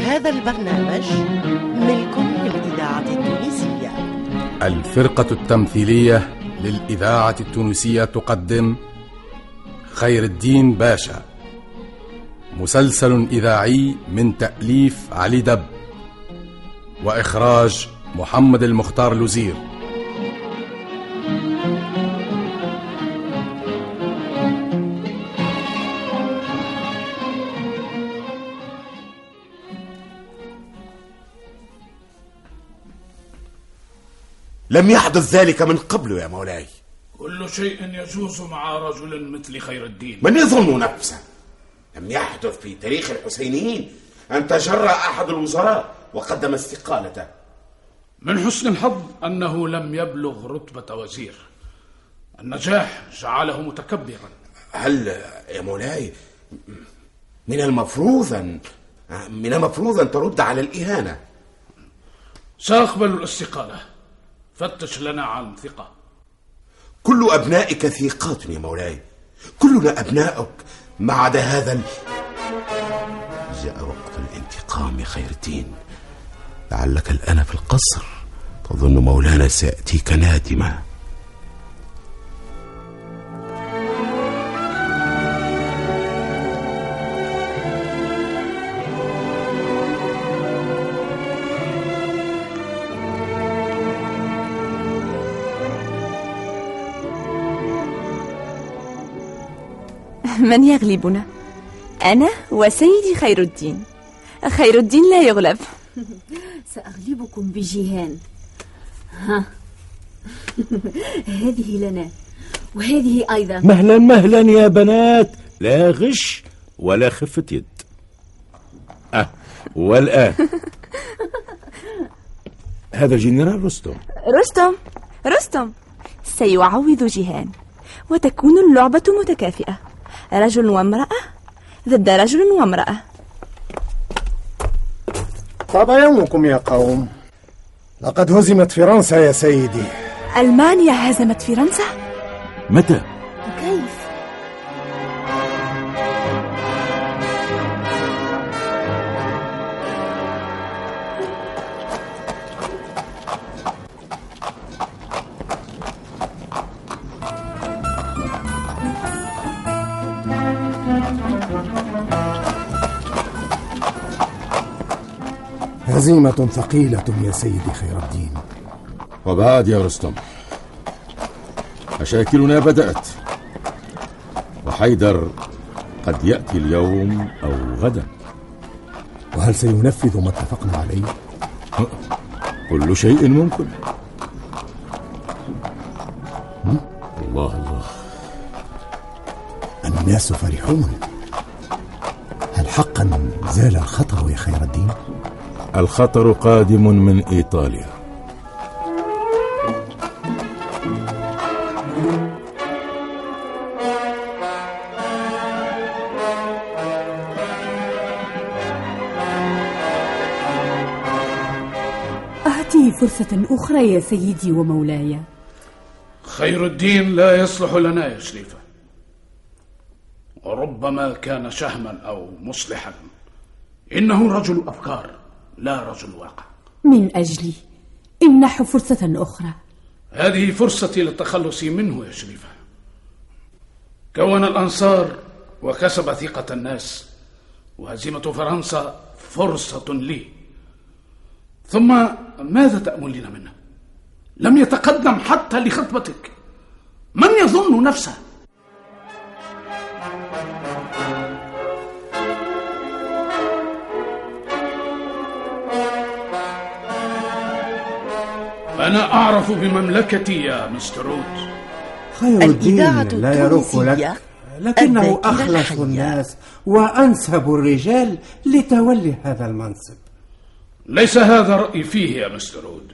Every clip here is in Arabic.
هذا البرنامج ملك للإذاعة التونسية. الفرقة التمثيلية للإذاعة التونسية تقدم خير الدين باشا. مسلسل إذاعي من تأليف علي دب وإخراج محمد المختار لوزير. لم يحدث ذلك من قبل يا مولاي. كل شيء يجوز مع رجل مثل خير الدين. من يظن نفسه؟ لم يحدث في تاريخ الحسينيين أن تجرأ أحد الوزراء وقدم استقالته. من حسن الحظ أنه لم يبلغ رتبة وزير. النجاح جعله متكبرا. هل يا مولاي من المفروض أن من المفروض أن ترد على الإهانة؟ سأقبل الاستقالة. فتش لنا عن ثقة. كل أبنائك ثقات يا مولاي. كلنا أبنائك ما عدا هذا ال... جاء وقت الانتقام خير الدين. لعلك الآن في القصر. تظن مولانا سيأتيك نادما. من يغلبنا؟ أنا وسيدي خير الدين خير الدين لا يغلب. سأغلبكم بجيهان. ها. هذه لنا. وهذه أيضا. مهلا مهلا يا بنات. لا غش ولا خفة يد. أه والآن. هذا جنرال رستم. رستم رستم. سيعوض جيهان وتكون اللعبة متكافئة. رجل وامرأة؟ ضد رجل وامرأة. طاب يومكم يا قوم. لقد هزمت فرنسا يا سيدي. ألمانيا هزمت فرنسا؟ متى؟ هزيمة ثقيلة يا سيدي خير الدين. وبعد يا رستم. مشاكلنا بدأت. وحيدر قد يأتي اليوم أو غدا. وهل سينفذ ما اتفقنا عليه؟ كل شيء ممكن. الله الله. الناس فرحون. هل حقا زال الخطر يا خير الدين؟ الخطر قادم من إيطاليا. أعطيه فرصة أخرى يا سيدي ومولاي. خير الدين لا يصلح لنا يا شريفة. وربما كان شهما أو مصلحا. إنه رجل أفكار. لا رجل واقع. من أجلي. امنحه فرصة أخرى. هذه فرصتي للتخلص منه يا شريفة. كون الأنصار وكسب ثقة الناس وهزيمة فرنسا فرصة لي. ثم ماذا تأملين منه؟ لم يتقدم حتى لخطبتك. من يظن نفسه؟ أنا أعرف بمملكتي يا مستر رود خير الدين لا يروق التونسية لك لكنه أخلص الحية. الناس وأنسب الرجال لتولي هذا المنصب. ليس هذا رأيي فيه يا مستر رود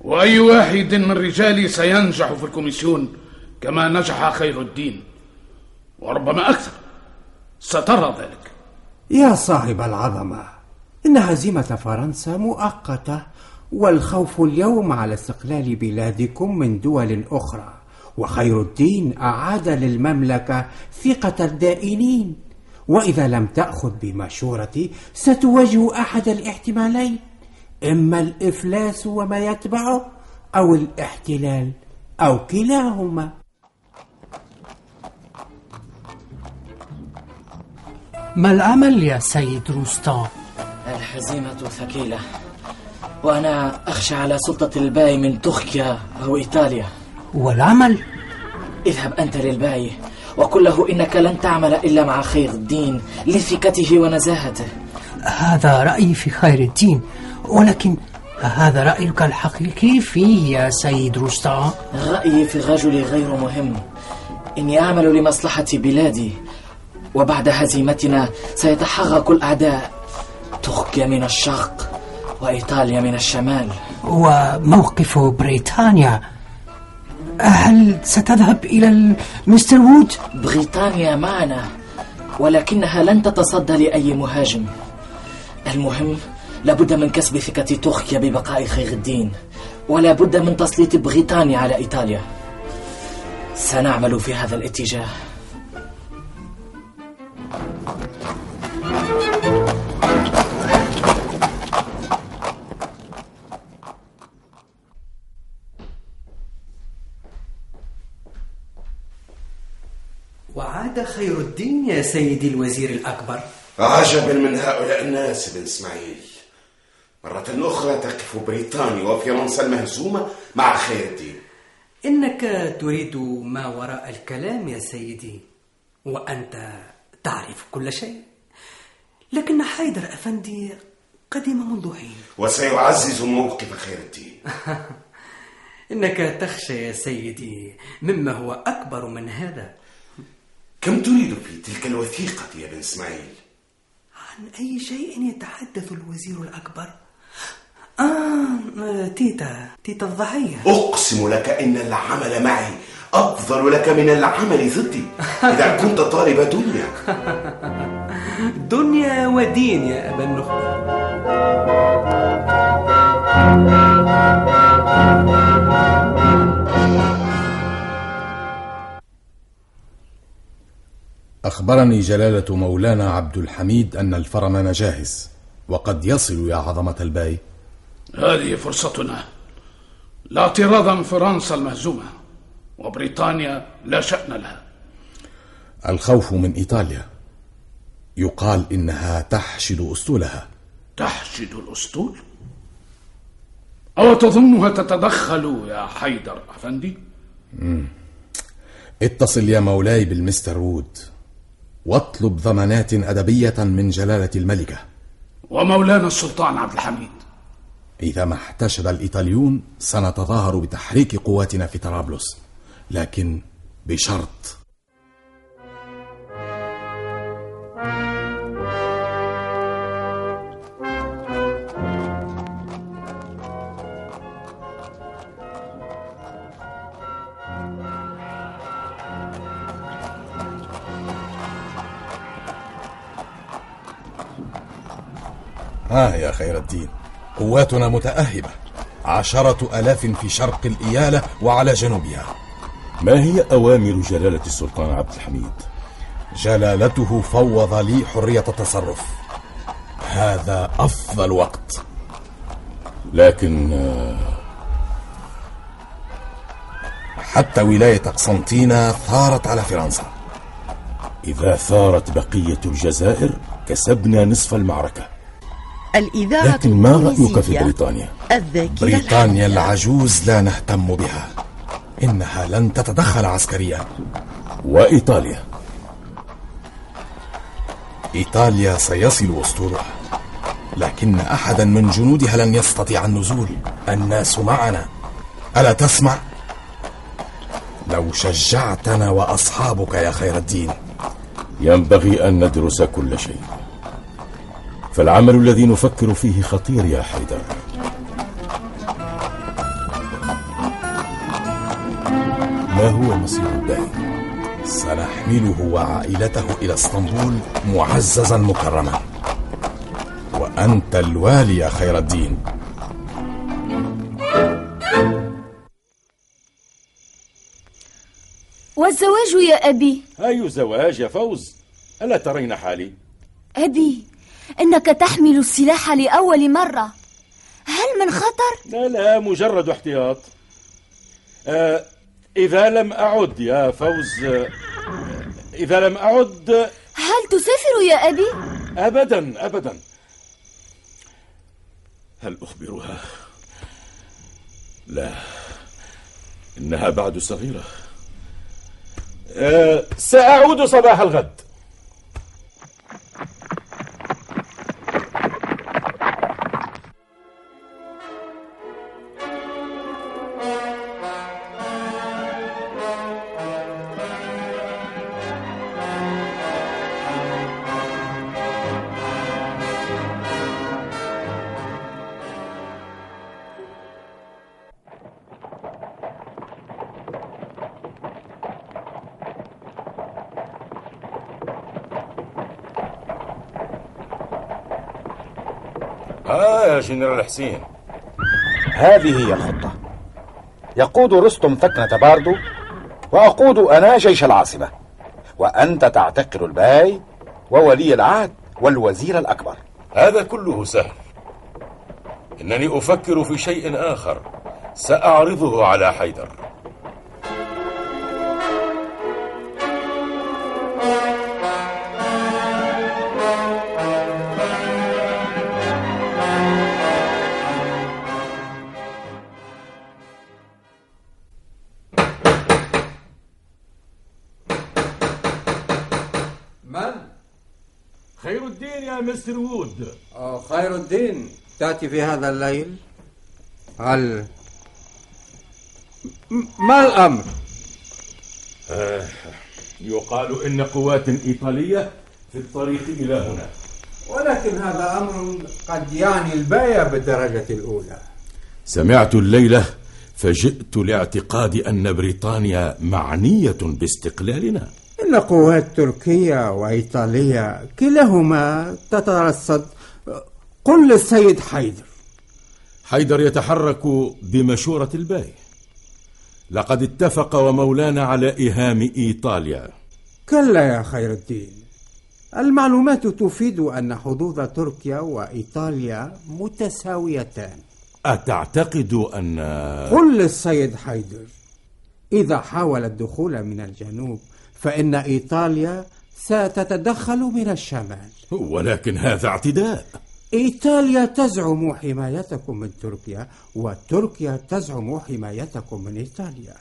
وأي واحد من رجالي سينجح في الكوميسيون كما نجح خير الدين. وربما أكثر. سترى ذلك. يا صاحب العظمة إن هزيمة فرنسا مؤقتة والخوف اليوم على استقلال بلادكم من دول أخرى. وخير الدين أعاد للمملكة ثقة الدائنين. وإذا لم تأخذ بمشورتي ستواجه أحد الاحتمالين إما الإفلاس وما يتبعه أو الاحتلال أو كلاهما. ما العمل يا سيد روستان؟ الهزيمة ثقيلة. وأنا أخشى على سلطة الباي من تركيا أو إيطاليا والعمل؟ اذهب أنت للباي وقل له إنك لن تعمل إلا مع خير الدين لثقته ونزاهته هذا رأيي في خير الدين ولكن هذا رأيك الحقيقي فيه يا سيد روستان؟ رأيي في الرجل غير مهم إني أعمل لمصلحة بلادي وبعد هزيمتنا سيتحرك الأعداء تركيا من الشرق وإيطاليا من الشمال. وموقف بريطانيا. هل ستذهب إلى مستر وود؟ بريطانيا معنا ولكنها لن تتصدى لأي مهاجم. المهم لابد من كسب ثقة تركيا ببقاء خير الدين ولا بد من تسليط بريطانيا على إيطاليا. سنعمل في هذا الاتجاه. الدين يا سيدي الوزير الأكبر. عجبا من هؤلاء الناس ابن إسماعيل. مرة أخرى تقف بريطانيا وفرنسا المهزومة مع خير الدين. إنك تريد ما وراء الكلام يا سيدي وأنت تعرف كل شيء. لكن حيدر أفندي قدم منذ حين. وسيعزز موقف خير الدين. إنك تخشى يا سيدي مما هو أكبر من هذا. كم تريد في تلك الوثيقة يا ابن إسماعيل؟ عن أي شيء يتحدث الوزير الأكبر؟ آه تيتا تيتا الضحية أقسم لك إن العمل معي أفضل لك من العمل ضدي إذا كنت طالب دنيا دنيا ودين يا أبا النخبة أخبرني جلالة مولانا عبد الحميد أن الفرمان جاهز وقد يصل يا عظمة الباي هذه فرصتنا لا اعتراض فرنسا المهزومة وبريطانيا لا شأن لها الخوف من إيطاليا يقال إنها تحشد أسطولها تحشد الأسطول؟ أو تظنها تتدخل يا حيدر أفندي؟ مم. اتصل يا مولاي بالمستر وود واطلب ضمانات أدبية من جلالة الملكة. ومولانا السلطان عبد الحميد. إذا ما احتشد الإيطاليون سنتظاهر بتحريك قواتنا في طرابلس لكن بشرط. ها يا خير الدين. قواتنا متأهبة. عشرة ألاف في شرق الإيالة وعلى جنوبها. ما هي أوامر جلالة السلطان عبد الحميد؟ جلالته فوض لي حرية التصرف. هذا أفضل وقت. لكن حتى ولاية قسنطينة ثارت على فرنسا. إذا ثارت بقية الجزائر كسبنا نصف المعركة. الإذاعة لكن ما رأيك في بريطانيا؟ الذاكرة بريطانيا العجوز لا نهتم بها. إنها لن تتدخل عسكريا. وإيطاليا. إيطاليا سيصل أسطولها لكن أحدا من جنودها لن يستطيع النزول. الناس معنا. ألا تسمع؟ لو شجعتنا وأصحابك يا خير الدين. ينبغي أن ندرس كل شيء. فالعمل الذي نفكر فيه خطير يا حيدر. ما هو مصير الباقي سنحمله وعائلته إلى اسطنبول معززا مكرما. وأنت الوالي يا خير الدين. والزواج يا أبي؟ أي زواج يا فوز؟ ألا ترين حالي؟ أبي إنك تحمل السلاح لأول مرة هل من خطر؟ لا لا مجرد احتياط آه إذا لم أعد يا فوز آه إذا لم أعد هل تسافر يا أبي؟ أبدا أبدا هل أخبرها؟ لا إنها بعد صغيرة أه سأعود صباح الغد آه يا جنرال حسين. هذه هي الخطة. يقود رستم فتنة باردو وأقود أنا جيش العاصمة. وأنت تعتقل الباي وولي العهد والوزير الأكبر. هذا كله سهل. إنني أفكر في شيء آخر. سأعرضه على حيدر. مستر وود أو خير الدين. تأتي في هذا الليل؟ هل ما الأمر؟ آه يقال إن قوات إيطالية في الطريق إلى هنا. ولكن هذا أمر قد يعني الباية بالدرجة الأولى. سمعت الليلة فجئت لاعتقاد أن بريطانيا معنية باستقلالنا. إن قوات تركيا وإيطاليا كلاهما تترصد. قل للسيد حيدر. حيدر يتحرك بمشورة الباي. لقد اتفق ومولانا على إهام إيطاليا. كلا يا خير الدين. المعلومات تفيد أن حظوظ تركيا وإيطاليا متساويتان. أتعتقد أن قل للسيد حيدر إذا حاول الدخول من الجنوب فإن إيطاليا ستتدخل من الشمال ولكن هذا اعتداء إيطاليا تزعم حمايتكم من تركيا وتركيا تزعم حمايتكم من إيطاليا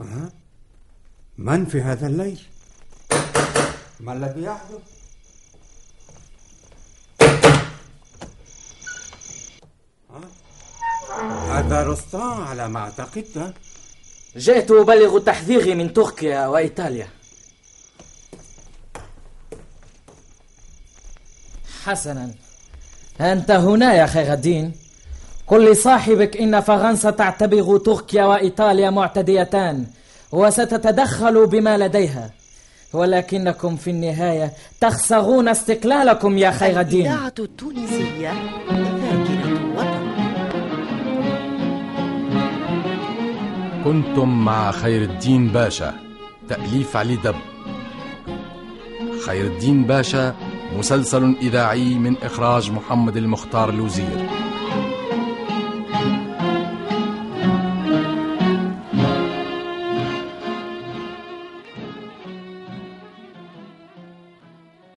أه؟ من في هذا الليل؟ ما الذي يحدث؟ أه؟ هذا رستم على ما اعتقدت جئت أبلغ تحذيري من تركيا وإيطاليا. حسنا أنت هنا يا خير الدين. قل لصاحبك إن فرنسا تعتبر تركيا وإيطاليا معتديتان وستتدخل بما لديها. ولكنكم في النهاية تخسرون استقلالكم يا خير الدين. الإذاعة التونسية. كنتم مع خير الدين باشا. تأليف علي دب. خير الدين باشا مسلسل إذاعي من إخراج محمد المختار الوزير.